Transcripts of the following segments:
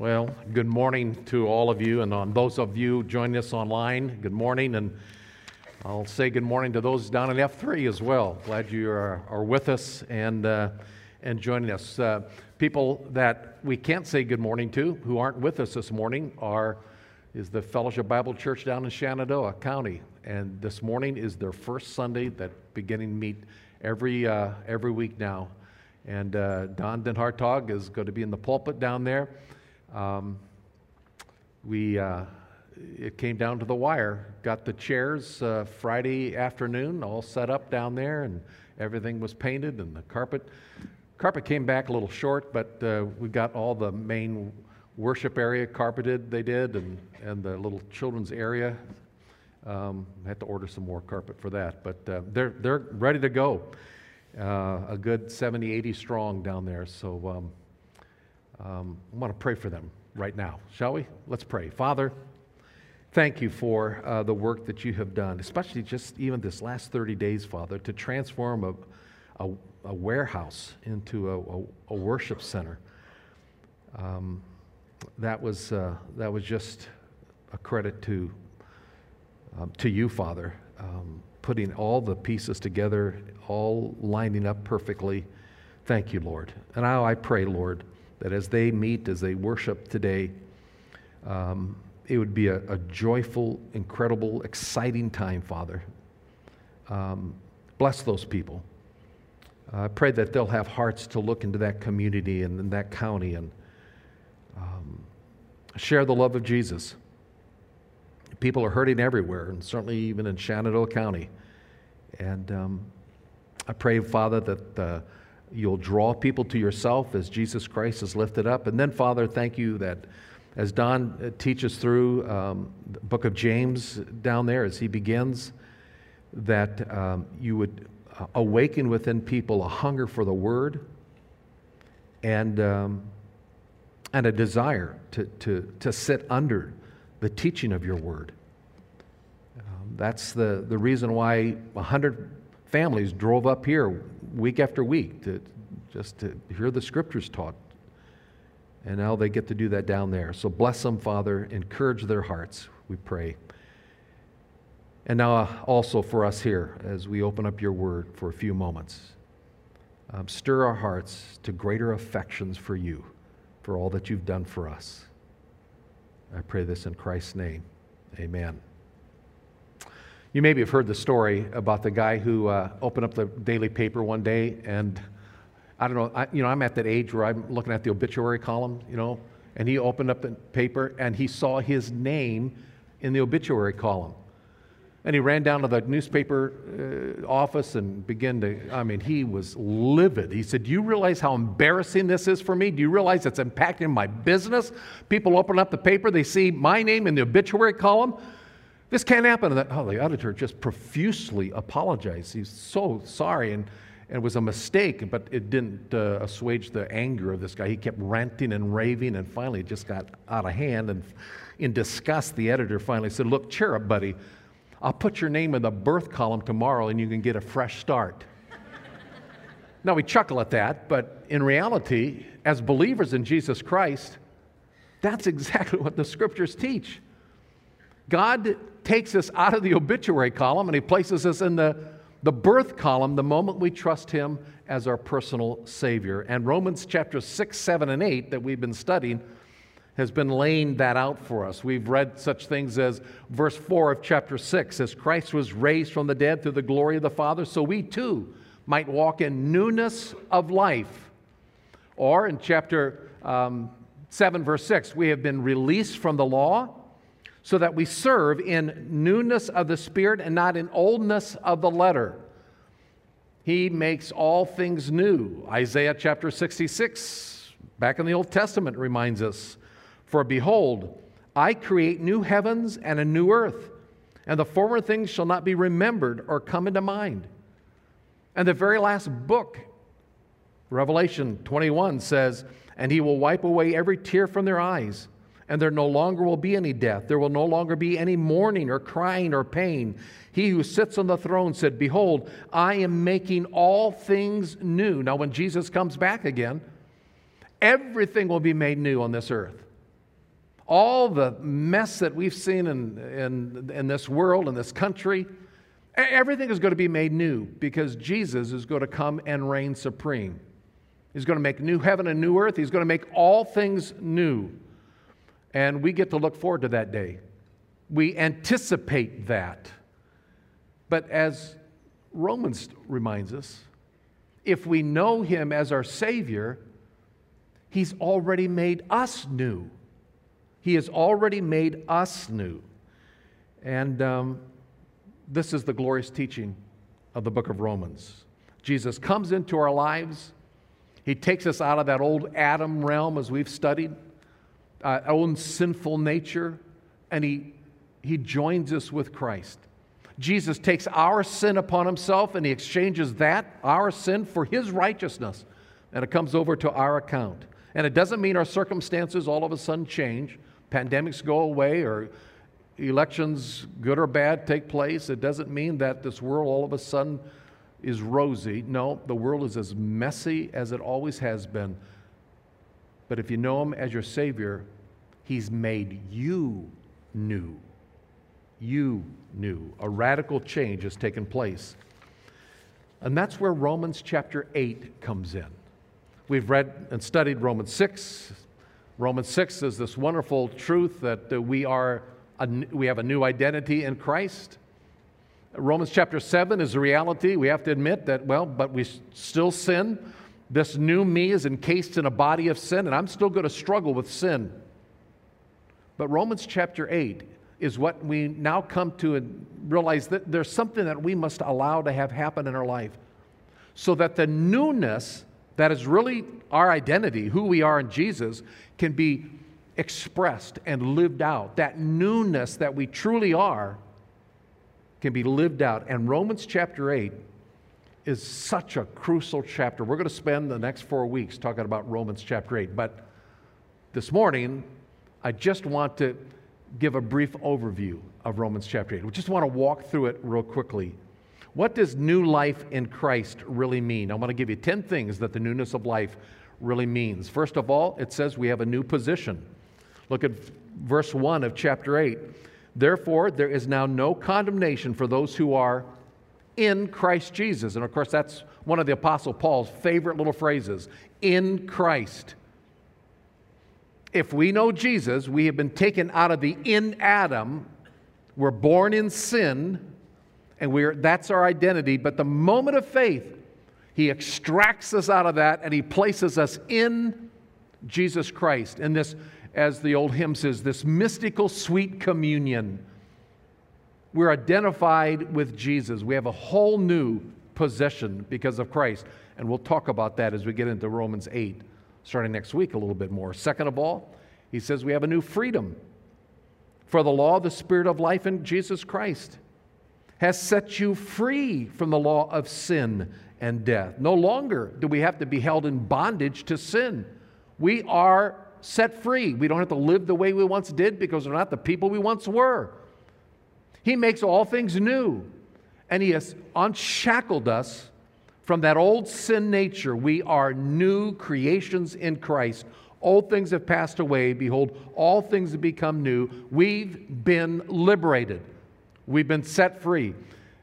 Well, good morning to all of you, and on those of you joining us online, good morning. And I'll say good morning to those down in F3 as well. Glad you are, are with us and, uh, and joining us. Uh, people that we can't say good morning to who aren't with us this morning are is the Fellowship Bible Church down in Shenandoah County. And this morning is their first Sunday that beginning meet every, uh, every week now. And uh, Don Den Hartog is going to be in the pulpit down there. Um, we, uh, it came down to the wire. Got the chairs uh, Friday afternoon all set up down there, and everything was painted, and the carpet. Carpet came back a little short, but uh, we got all the main worship area carpeted. They did, and and the little children's area. Um, had to order some more carpet for that, but uh, they're they're ready to go. Uh, a good 70, 80 strong down there. So. Um, um, I want to pray for them right now, shall we? Let's pray. Father, thank you for uh, the work that you have done, especially just even this last 30 days, Father, to transform a, a, a warehouse into a, a, worship center. Um, that, was, uh, that was just a credit to, um, to you, Father, um, putting all the pieces together, all lining up perfectly. Thank you, Lord. And now I pray, Lord that as they meet, as they worship today, um, it would be a, a, joyful, incredible, exciting time, Father. Um, bless those people. I pray that they'll have hearts to look into that community and, and that county and um, share the love of Jesus. People are hurting everywhere, and certainly even in Shenandoah County. And um, I pray, Father, that. Uh, You'll draw people to yourself as Jesus Christ is lifted up. And then, Father, thank you that as Don uh, teaches through um, the book of James down there, as he begins, that um, you would uh, awaken within people a hunger for the word and, um, and a desire to, to, to sit under the teaching of your word. Um, that's the, the reason why 100 families drove up here week after week to just to hear the scriptures taught. And now they get to do that down there. So bless them, Father. Encourage their hearts, we pray. And now, uh, also for us here, as we open up your word for a few moments, um, stir our hearts to greater affections for you, for all that you've done for us. I pray this in Christ's name. Amen. You maybe have heard the story about the guy who uh, opened up the daily paper one day and I don't know, I, you know, I'm at that age where I'm looking at the obituary column, you know, and he opened up the paper and he saw his name in the obituary column. And he ran down to the newspaper uh, office and began to, I mean, he was livid. He said, Do you realize how embarrassing this is for me? Do you realize it's impacting my business? People open up the paper, they see my name in the obituary column. This can't happen. And oh, the editor just profusely apologized. He's so sorry. And, and it was a mistake, but it didn't uh, assuage the anger of this guy. He kept ranting and raving, and finally it just got out of hand. And in disgust, the editor finally said, Look, cheer up, buddy. I'll put your name in the birth column tomorrow, and you can get a fresh start. now, we chuckle at that, but in reality, as believers in Jesus Christ, that's exactly what the scriptures teach. God takes us out of the obituary column and He places us in the, the birth column the moment we trust Him as our personal Savior. And Romans chapter 6, 7, and 8 that we've been studying has been laying that out for us. We've read such things as verse 4 of chapter 6 as Christ was raised from the dead through the glory of the Father, so we too might walk in newness of life. Or in chapter um, 7, verse 6, we have been released from the law so that we serve in newness of the Spirit and not in oldness of the letter. He makes all things new. Isaiah chapter 66, back in the Old Testament, reminds us For behold, I create new heavens and a new earth, and the former things shall not be remembered or come into mind. And the very last book, Revelation 21, says, And he will wipe away every tear from their eyes and there no longer will be any death. There will no longer be any mourning or crying or pain. He who sits on the throne said, Behold, I am making all things new. Now, when Jesus comes back again, everything will be made new on this earth. all the mess that we've seen in, in, in this world, in this country, everything is going to be made new because Jesus is going to come and reign supreme. He's going to make new heaven and new earth. He's going to make all things new. And we get to look forward to that day. We anticipate that. But as Romans reminds us, if we know Him as our Savior, He's already made us new. He has already made us new. And um, this is the glorious teaching of the book of Romans. Jesus comes into our lives. He takes us out of that old Adam realm, as we've studied, uh, own sinful nature, and he, he joins us with Christ. Jesus takes our sin upon himself and he exchanges that, our sin, for his righteousness. And it comes over to our account. And it doesn't mean our circumstances all of a sudden change pandemics go away or elections, good or bad, take place, it doesn't mean that this world all of a sudden is rosy. No, the world is as messy as it always has been. But if you know Him as your Savior, He's made you new. You new. A radical change has taken place. And that's where Romans chapter 8 comes in. We've read and studied Romans 6, Romans 6 is this wonderful truth that uh, we, are a, we have a new identity in Christ. Romans chapter 7 is a reality. We have to admit that, well, but we still sin. This new me is encased in a body of sin, and I'm still going to struggle with sin. But Romans chapter 8 is what we now come to and realize that there's something that we must allow to have happen in our life so that the newness that is really our identity, who we are in Jesus, can be expressed and lived out. That newness that we truly are can be lived out. And Romans chapter 8 is such a crucial chapter. We're going to spend the next four weeks talking about Romans chapter 8. But this morning, I just want to give a brief overview of Romans chapter 8. We just want to walk through it real quickly. What does new life in Christ really mean? I want to give you 10 things that the newness of life really means. First of all, it says we have a new position. Look at verse 1 of chapter 8. Therefore, there is now no condemnation for those who are in Christ Jesus. And of course, that's one of the Apostle Paul's favorite little phrases in Christ. If we know Jesus, we have been taken out of the in Adam. We're born in sin, and we're, that's our identity. But the moment of faith, he extracts us out of that and he places us in Jesus Christ. In this, as the old hymn says, this mystical sweet communion. We're identified with Jesus. We have a whole new possession because of Christ. And we'll talk about that as we get into Romans 8, starting next week a little bit more. Second of all, he says we have a new freedom. For the law, the spirit of life in Jesus Christ has set you free from the law of sin and death. No longer do we have to be held in bondage to sin. We are set free. We don't have to live the way we once did because we're not the people we once were. He makes all things new, and He has unshackled us from that old sin nature. We are new creations in Christ. Old things have passed away. Behold, all things have become new. We've been liberated. We've been set free.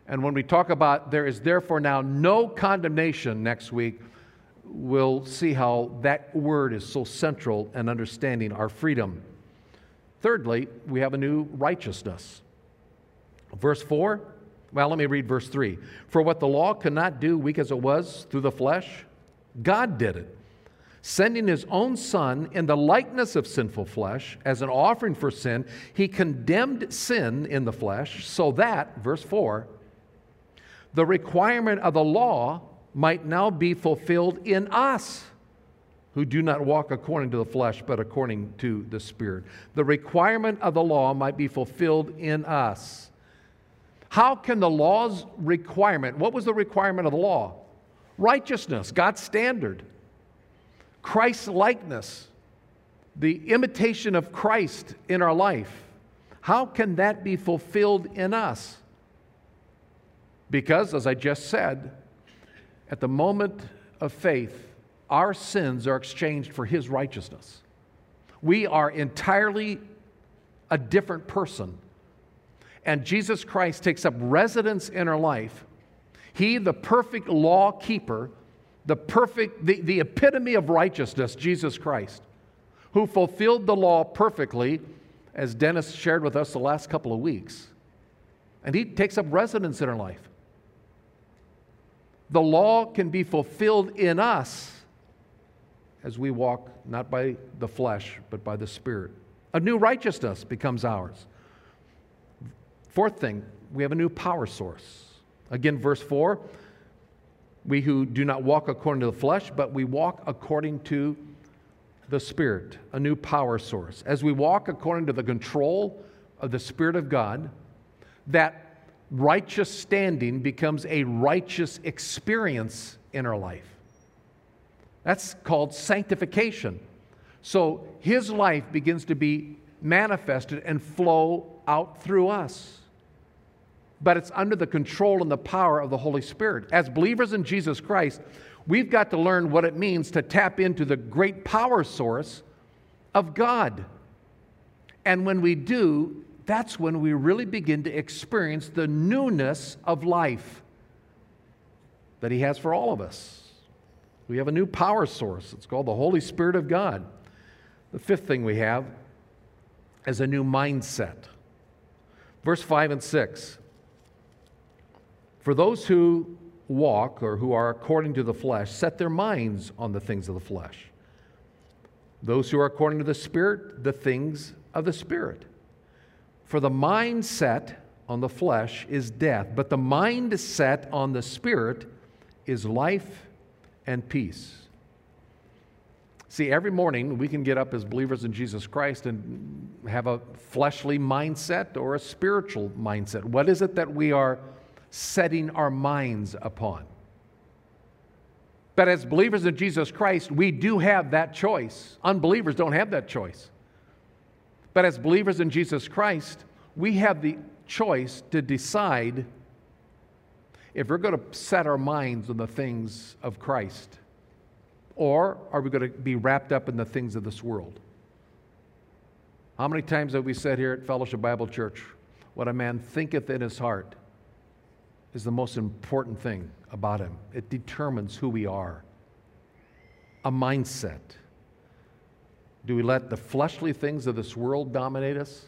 And when we talk about there is therefore now no condemnation next week, we'll see how that word is so central in understanding our freedom. Thirdly, we have a new righteousness. Verse 4, well, let me read verse 3. For what the law could not do, weak as it was through the flesh, God did it sending his own son in the likeness of sinful flesh as an offering for sin, he condemned sin in the flesh so that, verse 4, the requirement of the law might now be fulfilled in us who do not walk according to the flesh, but according to the Spirit. The requirement of the law might be fulfilled in us. How can the law's requirement, what was the requirement of the law? Righteousness, God's standard. Christ likeness, the imitation of Christ in our life, how can that be fulfilled in us? Because, as I just said, at the moment of faith, our sins are exchanged for His righteousness. We are entirely a different person. And Jesus Christ takes up residence in our life. He, the perfect law keeper, the perfect, the, the epitome of righteousness, Jesus Christ, who fulfilled the law perfectly, as Dennis shared with us the last couple of weeks. And he takes up residence in our life. The law can be fulfilled in us as we walk not by the flesh, but by the Spirit. A new righteousness becomes ours. Fourth thing, we have a new power source. Again, verse 4 we who do not walk according to the flesh, but we walk according to the Spirit, a new power source. As we walk according to the control of the Spirit of God, that righteous standing becomes a righteous experience in our life. That's called sanctification. So his life begins to be manifested and flow out through us. But it's under the control and the power of the Holy Spirit. As believers in Jesus Christ, we've got to learn what it means to tap into the great power source of God. And when we do, that's when we really begin to experience the newness of life that He has for all of us. We have a new power source. It's called the Holy Spirit of God. The fifth thing we have is a new mindset. Verse 5 and 6. For those who walk or who are according to the flesh set their minds on the things of the flesh. Those who are according to the Spirit, the things of the Spirit. For the mindset on the flesh is death, but the mindset on the Spirit is life and peace. See, every morning we can get up as believers in Jesus Christ and have a fleshly mindset or a spiritual mindset. What is it that we are setting our minds upon? But as believers in Jesus Christ, we do have that choice. Unbelievers don't have that choice. But as believers in Jesus Christ, we have the choice to decide if we're going to set our minds on the things of Christ, or are we going to be wrapped up in the things of this world? How many times have we said here at Fellowship Bible Church, what a man thinketh in his heart is the most important thing about him? It determines who we are. A mindset. Do we let the fleshly things of this world dominate us?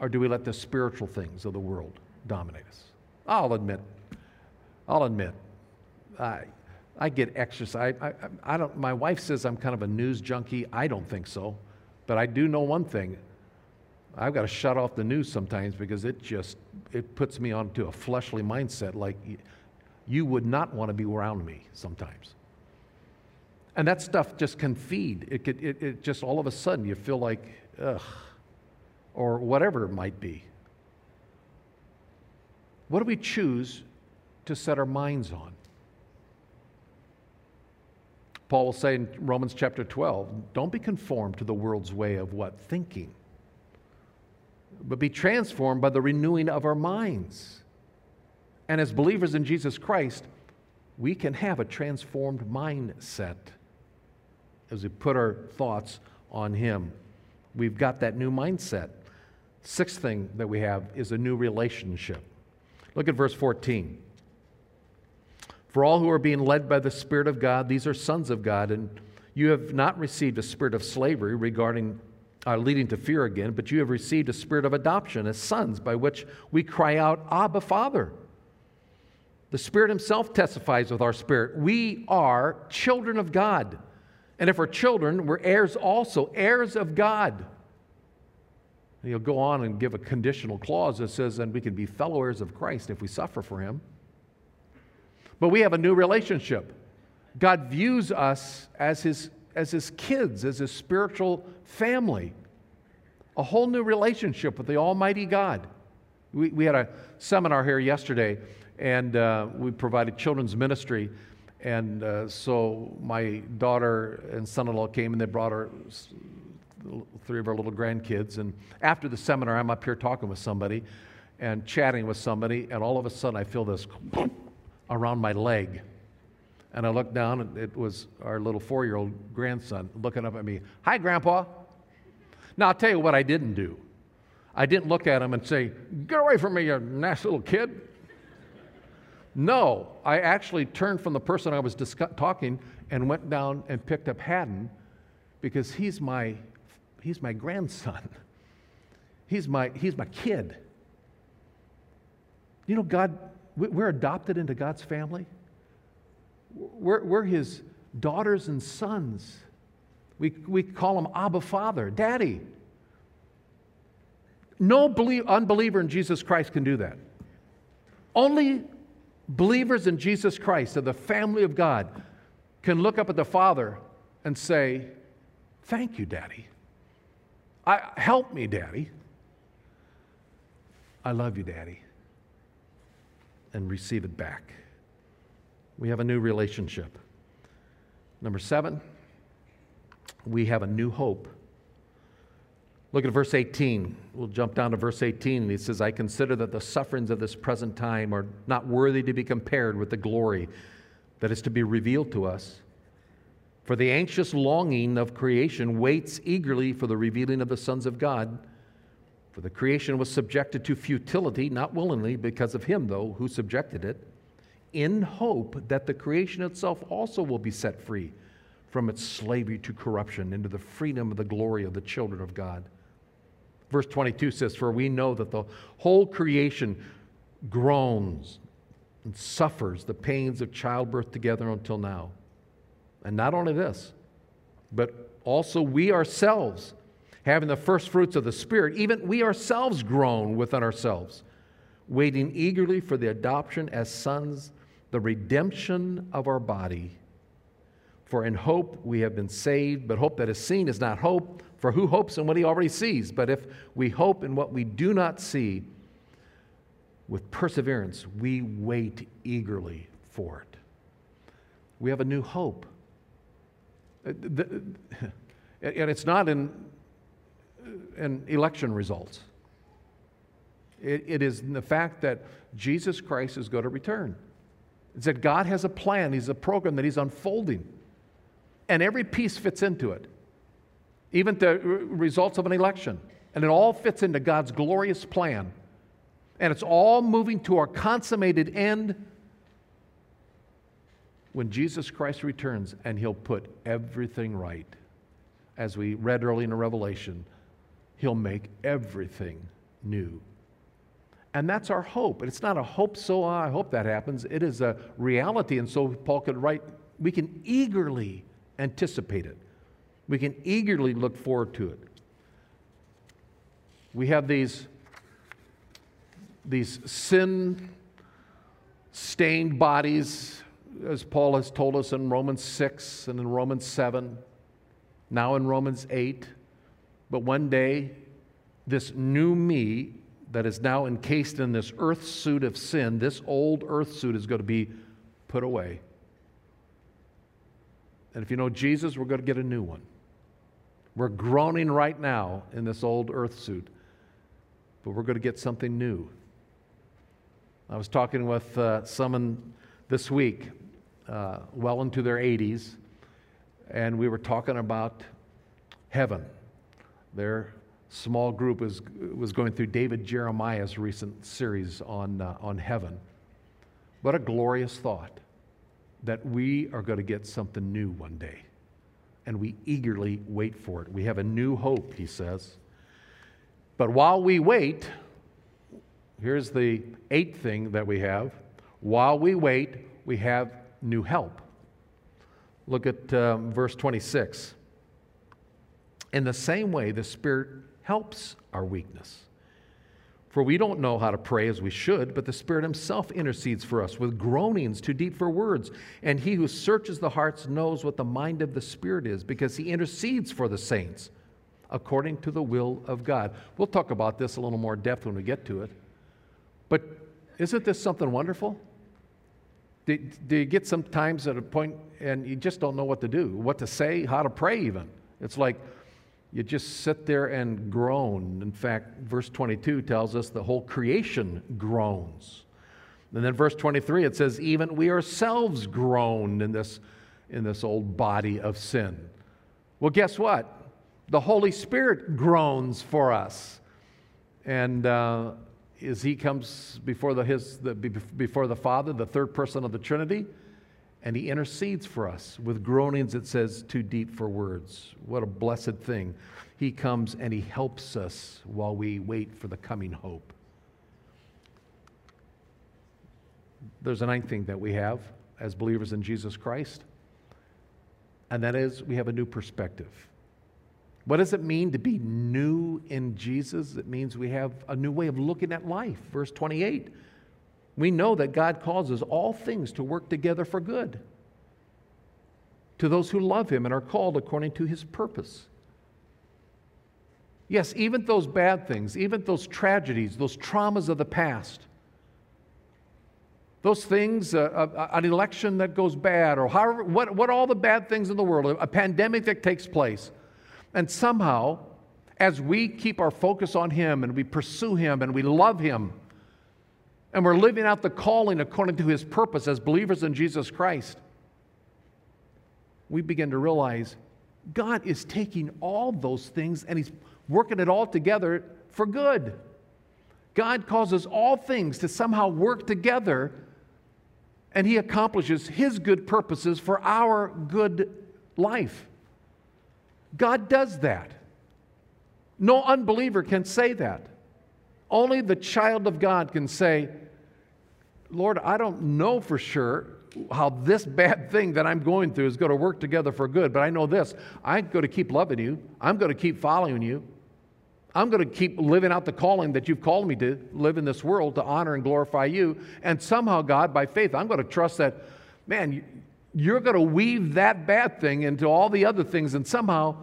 Or do we let the spiritual things of the world dominate us? I'll admit, I'll admit, I, I get exercise. I, I, I don't, my wife says I'm kind of a news junkie. I don't think so. But I do know one thing. I've got to shut off the news sometimes because it just it puts me onto a fleshly mindset like you would not want to be around me sometimes. And that stuff just can feed. It, could, it, it just all of a sudden you feel like, ugh, or whatever it might be. What do we choose to set our minds on? Paul will say in Romans chapter 12 don't be conformed to the world's way of what? Thinking. But be transformed by the renewing of our minds. And as believers in Jesus Christ, we can have a transformed mindset as we put our thoughts on Him. We've got that new mindset. Sixth thing that we have is a new relationship. Look at verse 14. For all who are being led by the Spirit of God, these are sons of God, and you have not received a spirit of slavery regarding uh, leading to fear again, but you have received a spirit of adoption as sons, by which we cry out, Abba, Father. The Spirit Himself testifies with our spirit. We are children of God. And if we're children, we're heirs also, heirs of God. And he'll go on and give a conditional clause that says, and we can be fellow heirs of Christ if we suffer for him. But we have a new relationship. God views us as his, as his kids, as his spiritual family. A whole new relationship with the Almighty God. We, we had a seminar here yesterday, and uh, we provided children's ministry. And uh, so my daughter and son in law came and they brought our three of our little grandkids. And after the seminar, I'm up here talking with somebody and chatting with somebody, and all of a sudden I feel this around my leg. And I looked down, and it was our little four year old grandson looking up at me. Hi, Grandpa. Now, I'll tell you what I didn't do. I didn't look at him and say, Get away from me, you nasty little kid. No, I actually turned from the person I was discuss- talking and went down and picked up Haddon because he's my, he's my grandson. He's my, he's my kid. You know, God, we're adopted into God's family. We're, we're his daughters and sons. We, we call him Abba Father, Daddy. No believe, unbeliever in Jesus Christ can do that. Only believers in Jesus Christ, of the family of God, can look up at the Father and say, Thank you, Daddy. I, help me, Daddy. I love you, Daddy. And receive it back. We have a new relationship. Number seven, we have a new hope. Look at verse 18. We'll jump down to verse 18. He says, I consider that the sufferings of this present time are not worthy to be compared with the glory that is to be revealed to us. For the anxious longing of creation waits eagerly for the revealing of the sons of God. For the creation was subjected to futility, not willingly, because of him, though, who subjected it, in hope that the creation itself also will be set free from its slavery to corruption into the freedom of the glory of the children of God. Verse 22 says, For we know that the whole creation groans and suffers the pains of childbirth together until now. And not only this, but also we ourselves, having the first fruits of the Spirit, even we ourselves groan within ourselves, waiting eagerly for the adoption as sons, the redemption of our body. For in hope we have been saved, but hope that is seen is not hope. For who hopes in what he already sees? But if we hope in what we do not see, with perseverance, we wait eagerly for it. We have a new hope. Uh, and it's not in, in election results, it, it is in the fact that Jesus Christ is going to return. It's that God has a plan, He's a program that He's unfolding, and every piece fits into it even the results of an election. And it all fits into God's glorious plan. And it's all moving to our consummated end when Jesus Christ returns and he'll put everything right. As we read early in the Revelation, he'll make everything new. And that's our hope. And it's not a hope, so ah, I hope that happens. It is a reality. And so Paul could write, we can eagerly anticipate it. We can eagerly look forward to it. We have these, these sin stained bodies, as Paul has told us in Romans 6 and in Romans 7, now in Romans 8. But one day, this new me that is now encased in this earth suit of sin, this old earth suit is going to be put away. And if you know Jesus, we're going to get a new one. We're groaning right now in this old earth suit, but we're going to get something new. I was talking with uh, someone this week, uh, well into their 80s, and we were talking about heaven. Their small group was, was going through David Jeremiah's recent series on, uh, on heaven. What a glorious thought that we are going to get something new one day and we eagerly wait for it. We have a new hope, he says. But while we wait, here's the eighth thing that we have. While we wait, we have new help. Look at um, verse 26. In the same way, the Spirit helps our weakness. For we don't know how to pray as we should, but the Spirit Himself intercedes for us with groanings too deep for words. And He who searches the hearts knows what the mind of the Spirit is, because He intercedes for the saints according to the will of God. We'll talk about this a little more depth when we get to it. But isn't this something wonderful? Do, do you get sometimes at a point and you just don't know what to do, what to say, how to pray, even? It's like, you just sit there and groan. In fact, verse 22 tells us the whole creation groans. And then verse 23 it says even we ourselves groan in this in this old body of sin. Well, guess what? The Holy Spirit groans for us. And uh, as He comes before the, his, the, before the Father, the third person of the Trinity, and He intercedes for us with groanings, that says, too deep for words. What a blessed thing. He comes and He helps us while we wait for the coming hope. There's a ninth thing that we have as believers in Jesus Christ, and that is we have a new perspective. What does it mean to be new in Jesus? It means we have a new way of looking at life. Verse 28 we know that God causes all things to work together for good to those who love Him and are called according to His purpose. Yes, even those bad things, even those tragedies, those traumas of the past, those things, uh, uh, an election that goes bad, or however, what, what all the bad things in the world, a pandemic that takes place. And somehow, as we keep our focus on Him and we pursue Him and we love Him, and we're living out the calling according to His purpose as believers in Jesus Christ, we begin to realize God is taking all those things and He's working it all together for good. God causes all things to somehow work together and He accomplishes His good purposes for our good life. God does that. No unbeliever can say that. Only the child of God can say, Lord, I don't know for sure how this bad thing that I'm going through is going to work together for good, but I know this. I'm going to keep loving you. I'm going to keep following you. I'm going to keep living out the calling that you've called me to live in this world to honor and glorify you. And somehow, God, by faith, I'm going to trust that, man, you're going to weave that bad thing into all the other things, and somehow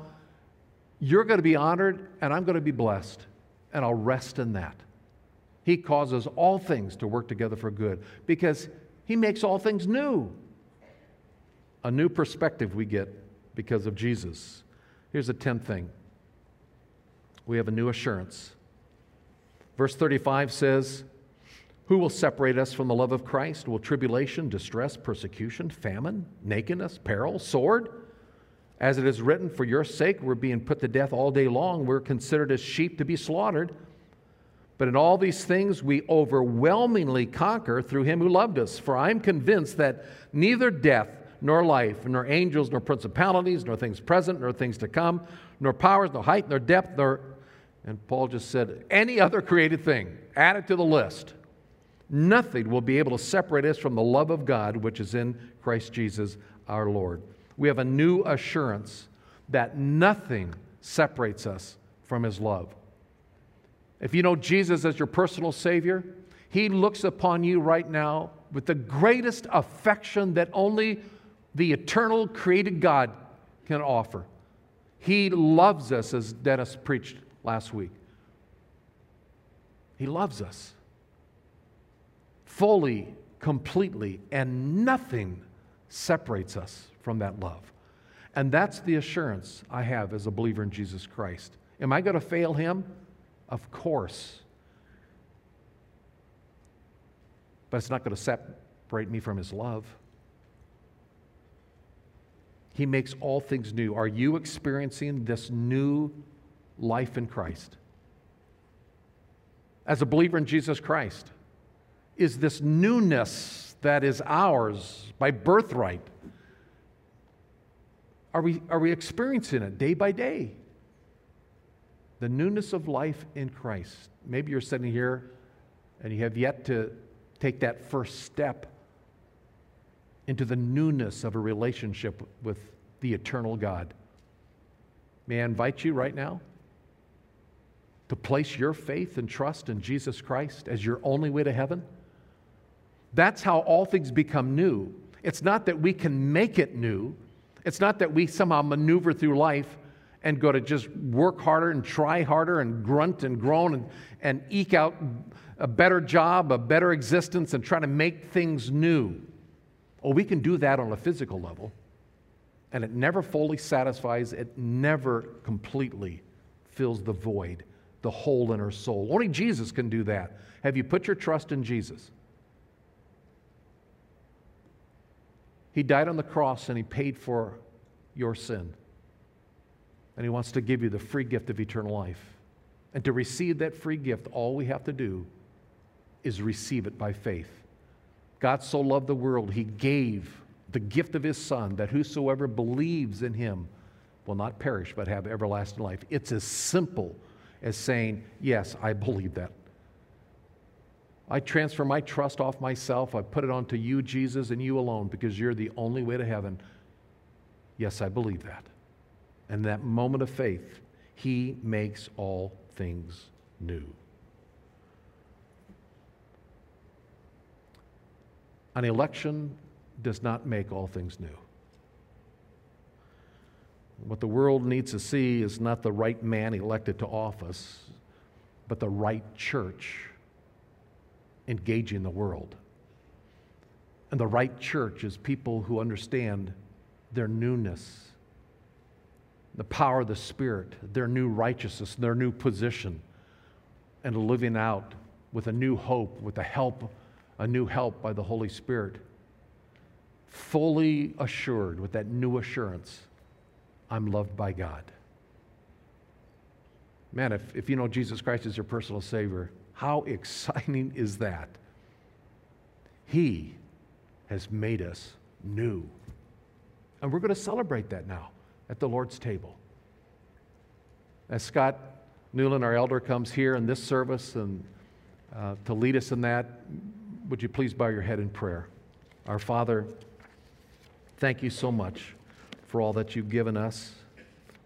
you're going to be honored, and I'm going to be blessed. And I'll rest in that. He causes all things to work together for good because He makes all things new. A new perspective we get because of Jesus. Here's the 10th thing we have a new assurance. Verse 35 says, Who will separate us from the love of Christ? Will tribulation, distress, persecution, famine, nakedness, peril, sword? As it is written, For your sake we're being put to death all day long. We're considered as sheep to be slaughtered. But in all these things we overwhelmingly conquer through him who loved us. For I'm convinced that neither death, nor life, nor angels, nor principalities, nor things present, nor things to come, nor powers, nor height, nor depth, nor and Paul just said, any other created thing, add it to the list. Nothing will be able to separate us from the love of God which is in Christ Jesus our Lord. We have a new assurance that nothing separates us from his love. If you know Jesus as your personal Savior, he looks upon you right now with the greatest affection that only the eternal created God can offer. He loves us, as Dennis preached last week. He loves us fully, completely, and nothing separates us from that love. And that's the assurance I have as a believer in Jesus Christ. Am I going to fail him? Of course. But it's not going to separate me from his love. He makes all things new. Are you experiencing this new life in Christ. As a believer in Jesus Christ, is this newness that is ours by birthright. Are we, are we experiencing it day by day? The newness of life in Christ. Maybe you're sitting here and you have yet to take that first step into the newness of a relationship with the eternal God. May I invite you right now to place your faith and trust in Jesus Christ as your only way to heaven? That's how all things become new. It's not that we can make it new, it's not that we somehow maneuver through life and go to just work harder and try harder and grunt and groan and, and eke out a better job, a better existence, and try to make things new. Oh, we can do that on a physical level, and it never fully satisfies, it never completely fills the void the hole in her soul. Only Jesus can do that. Have you put your trust in Jesus? He died on the cross and he paid for your sin. And He wants to give you the free gift of eternal life. And to receive that free gift, all we have to do is receive it by faith. God so loved the world, He gave the gift of His Son, that whosoever believes in Him will not perish but have everlasting life. It's as simple as saying, Yes, I believe that. I transfer my trust off myself. I put it onto you, Jesus, and you alone because you're the only way to heaven. Yes, I believe that. And that moment of faith, He makes all things new. An election does not make all things new. What the world needs to see is not the right man elected to office, but the right church engaging the world. And the right church is people who understand their newness, the power of the Spirit, their new righteousness, their new position, and living out with a new hope, with a help, a new help by the Holy Spirit, fully assured with that new assurance I'm loved by God. Man, if, if you know Jesus Christ as your personal Savior, how exciting is that? He has made us new. And we're going to celebrate that now at the Lord's table. As Scott Newland, our elder, comes here in this service and uh, to lead us in that, would you please bow your head in prayer? Our Father, thank you so much for all that you've given us.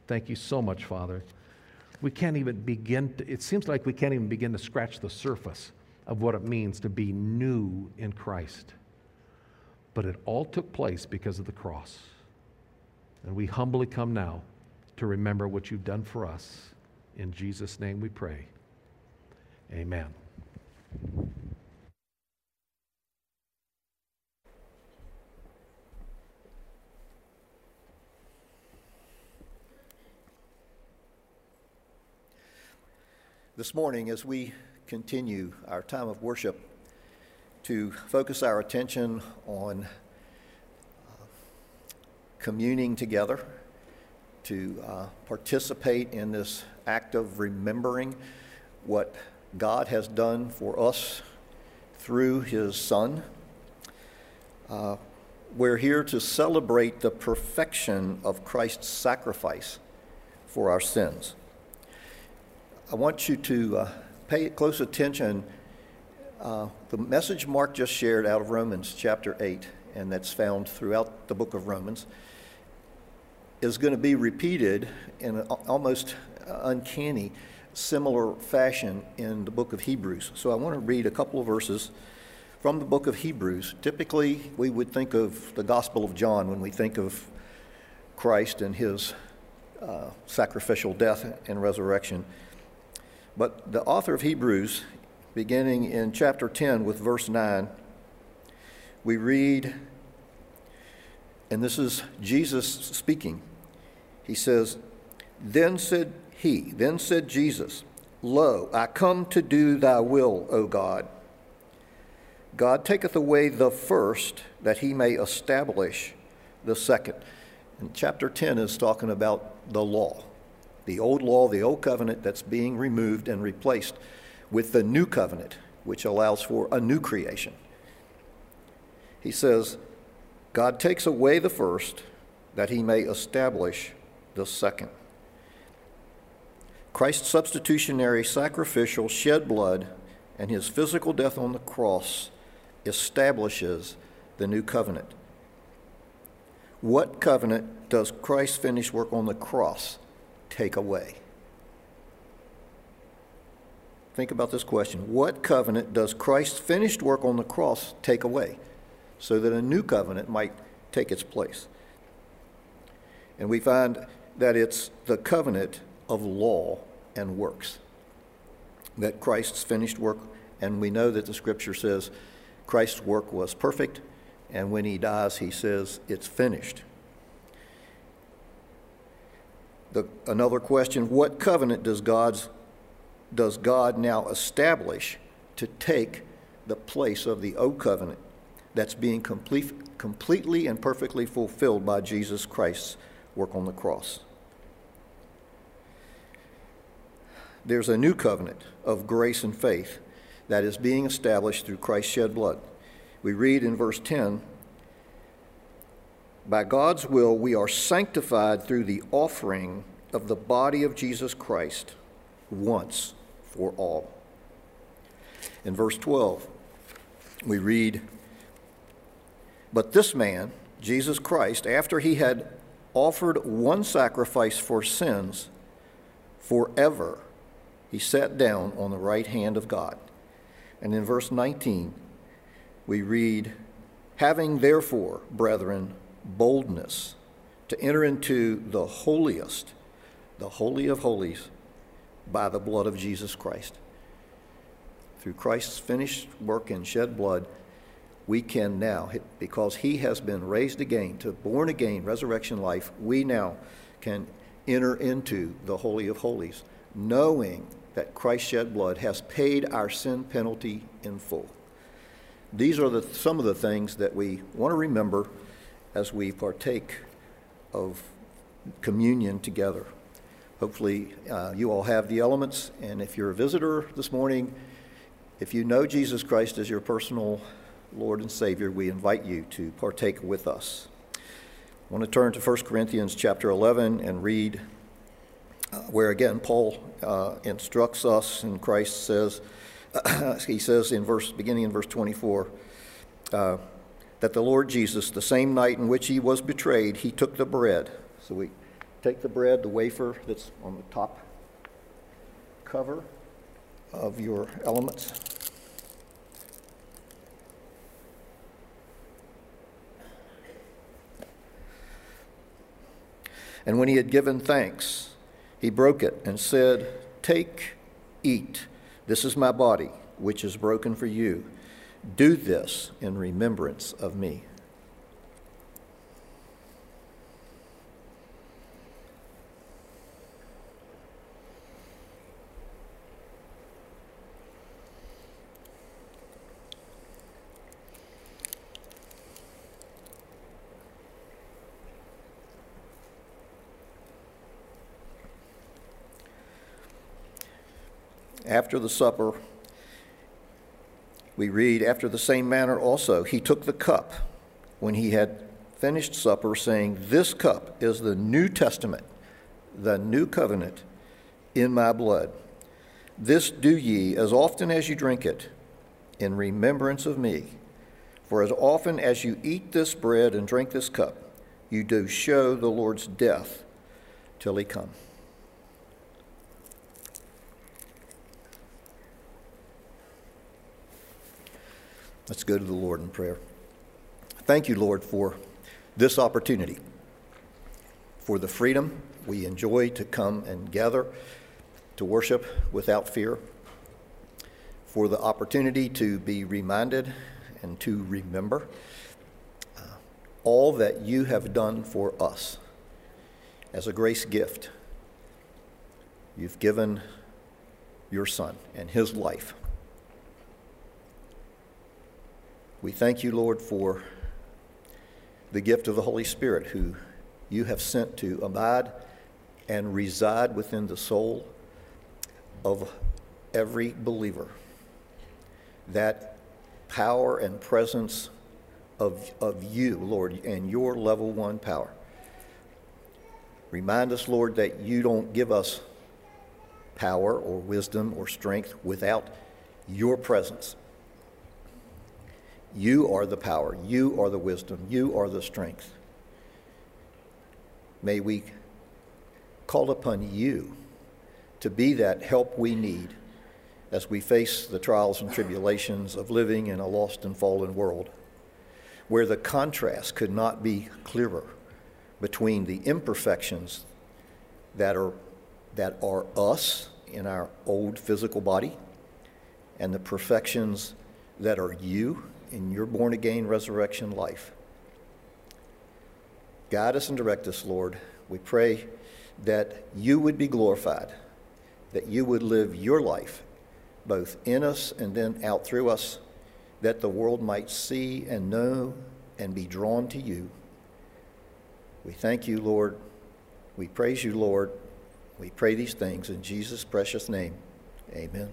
Thank you so much, Father. We can't even begin to, it seems like we can't even begin to scratch the surface of what it means to be new in Christ. But it all took place because of the cross. And we humbly come now to remember what you've done for us. In Jesus' name we pray. Amen. This morning, as we continue our time of worship, to focus our attention on communing together, to uh, participate in this act of remembering what God has done for us through His Son. Uh, we're here to celebrate the perfection of Christ's sacrifice for our sins. I want you to uh, pay close attention. Uh, the message Mark just shared out of Romans chapter 8, and that's found throughout the book of Romans, is going to be repeated in an almost uncanny, similar fashion in the book of Hebrews. So I want to read a couple of verses from the book of Hebrews. Typically, we would think of the Gospel of John when we think of Christ and his uh, sacrificial death and resurrection. But the author of Hebrews, beginning in chapter 10 with verse 9, we read, and this is Jesus speaking. He says, Then said he, then said Jesus, Lo, I come to do thy will, O God. God taketh away the first that he may establish the second. And chapter 10 is talking about the law the old law, the old covenant that's being removed and replaced with the new covenant, which allows for a new creation. He says, God takes away the first that he may establish the second. Christ's substitutionary sacrificial shed blood and his physical death on the cross establishes the new covenant. What covenant does Christ's finished work on the cross take away? Think about this question. What covenant does Christ's finished work on the cross take away so that a new covenant might take its place? And we find that it's the covenant of law and works. That Christ's finished work, and we know that the scripture says Christ's work was perfect, and when he dies, he says it's finished. The, another question what covenant does, God's, does God now establish to take the place of the old covenant that's being complete, completely and perfectly fulfilled by Jesus Christ's work on the cross? there's a new covenant of grace and faith that is being established through Christ's shed blood. We read in verse 10 By God's will, we are sanctified through the offering of the body of Jesus Christ once for all. In verse 12, we read, But this man, Jesus Christ, after he had offered one sacrifice for sins forever, he sat down on the right hand of God. And in verse 19, we read, Having therefore, brethren, boldness to enter into the holiest, the Holy of Holies, by the blood of Jesus Christ. Through Christ's finished work and shed blood, we can now, because he has been raised again to born again, resurrection life, we now can enter into the Holy of Holies, knowing that Christ's shed blood has paid our sin penalty in full. These are the, some of the things that we want to remember as we partake of communion together. Hopefully, uh, you all have the elements, and if you're a visitor this morning, if you know Jesus Christ as your personal Lord and Savior, we invite you to partake with us. I want to turn to 1 Corinthians chapter 11 and read uh, where again Paul uh, instructs us, and Christ says, he says in verse beginning in verse 24, uh, that the Lord Jesus, the same night in which he was betrayed, he took the bread. So we take the bread, the wafer that's on the top cover of your elements. And when he had given thanks, he broke it and said, Take, eat. This is my body, which is broken for you. Do this in remembrance of me. After the supper, we read, After the same manner also, he took the cup when he had finished supper, saying, This cup is the New Testament, the new covenant in my blood. This do ye as often as you drink it in remembrance of me. For as often as you eat this bread and drink this cup, you do show the Lord's death till he come. Let's go to the Lord in prayer. Thank you, Lord, for this opportunity, for the freedom we enjoy to come and gather to worship without fear, for the opportunity to be reminded and to remember uh, all that you have done for us as a grace gift. You've given your Son and his life We thank you, Lord, for the gift of the Holy Spirit, who you have sent to abide and reside within the soul of every believer. That power and presence of, of you, Lord, and your level one power. Remind us, Lord, that you don't give us power or wisdom or strength without your presence. You are the power. You are the wisdom. You are the strength. May we call upon you to be that help we need as we face the trials and tribulations of living in a lost and fallen world, where the contrast could not be clearer between the imperfections that are, that are us in our old physical body and the perfections that are you in your born again resurrection life. Guide us and direct us, Lord. We pray that you would be glorified, that you would live your life both in us and then out through us, that the world might see and know and be drawn to you. We thank you, Lord. We praise you, Lord. We pray these things in Jesus' precious name. Amen.